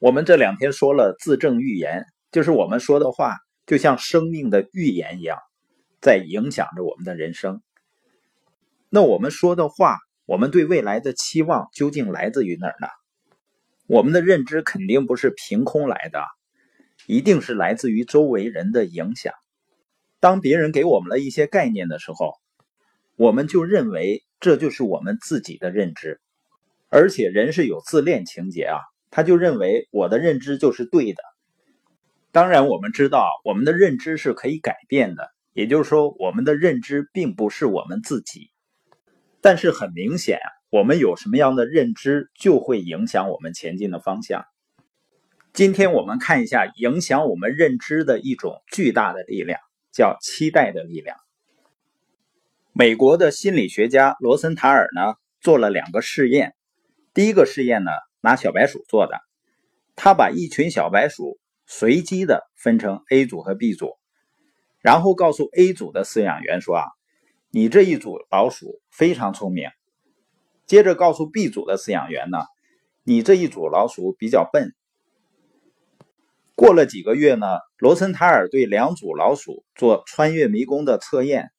我们这两天说了自证预言，就是我们说的话就像生命的预言一样，在影响着我们的人生。那我们说的话，我们对未来的期望究竟来自于哪儿呢？我们的认知肯定不是凭空来的，一定是来自于周围人的影响。当别人给我们了一些概念的时候，我们就认为这就是我们自己的认知，而且人是有自恋情节啊。他就认为我的认知就是对的。当然，我们知道我们的认知是可以改变的，也就是说，我们的认知并不是我们自己。但是很明显，我们有什么样的认知，就会影响我们前进的方向。今天我们看一下影响我们认知的一种巨大的力量，叫期待的力量。美国的心理学家罗森塔尔呢，做了两个试验。第一个试验呢。拿小白鼠做的，他把一群小白鼠随机的分成 A 组和 B 组，然后告诉 A 组的饲养员说：“啊，你这一组老鼠非常聪明。”接着告诉 B 组的饲养员呢：“你这一组老鼠比较笨。”过了几个月呢，罗森塔尔对两组老鼠做穿越迷宫的测验，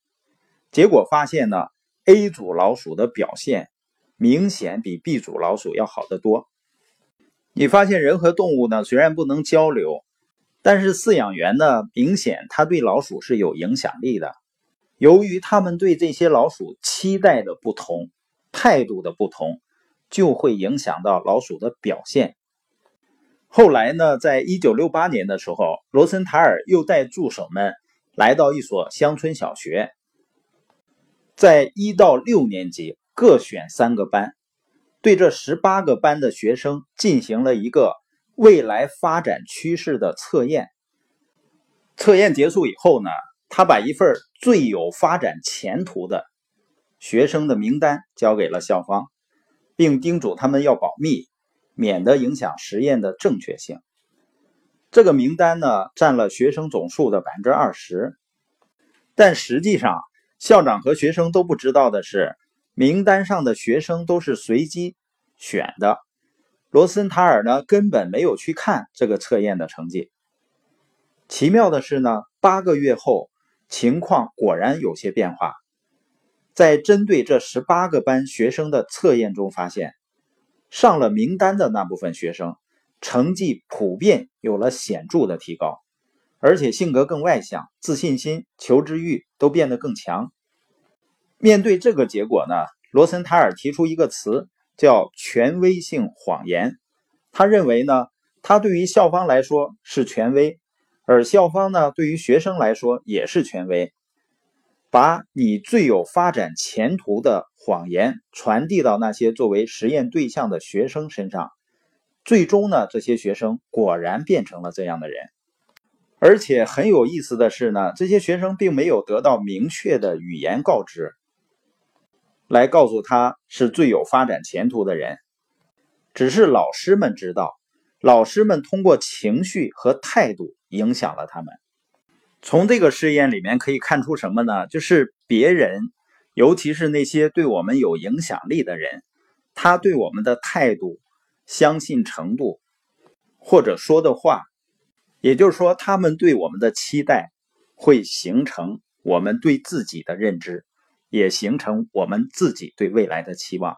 结果发现呢，A 组老鼠的表现明显比 B 组老鼠要好得多。你发现人和动物呢，虽然不能交流，但是饲养员呢，明显他对老鼠是有影响力的。由于他们对这些老鼠期待的不同、态度的不同，就会影响到老鼠的表现。后来呢，在一九六八年的时候，罗森塔尔又带助手们来到一所乡村小学，在一到六年级各选三个班。对这十八个班的学生进行了一个未来发展趋势的测验。测验结束以后呢，他把一份最有发展前途的学生的名单交给了校方，并叮嘱他们要保密，免得影响实验的正确性。这个名单呢，占了学生总数的百分之二十。但实际上，校长和学生都不知道的是。名单上的学生都是随机选的，罗森塔尔呢根本没有去看这个测验的成绩。奇妙的是呢，八个月后情况果然有些变化，在针对这十八个班学生的测验中发现，上了名单的那部分学生成绩普遍有了显著的提高，而且性格更外向，自信心、求知欲都变得更强。面对这个结果呢，罗森塔尔提出一个词叫“权威性谎言”。他认为呢，他对于校方来说是权威，而校方呢对于学生来说也是权威。把你最有发展前途的谎言传递到那些作为实验对象的学生身上，最终呢，这些学生果然变成了这样的人。而且很有意思的是呢，这些学生并没有得到明确的语言告知。来告诉他是最有发展前途的人，只是老师们知道，老师们通过情绪和态度影响了他们。从这个试验里面可以看出什么呢？就是别人，尤其是那些对我们有影响力的人，他对我们的态度、相信程度，或者说的话，也就是说，他们对我们的期待，会形成我们对自己的认知。也形成我们自己对未来的期望。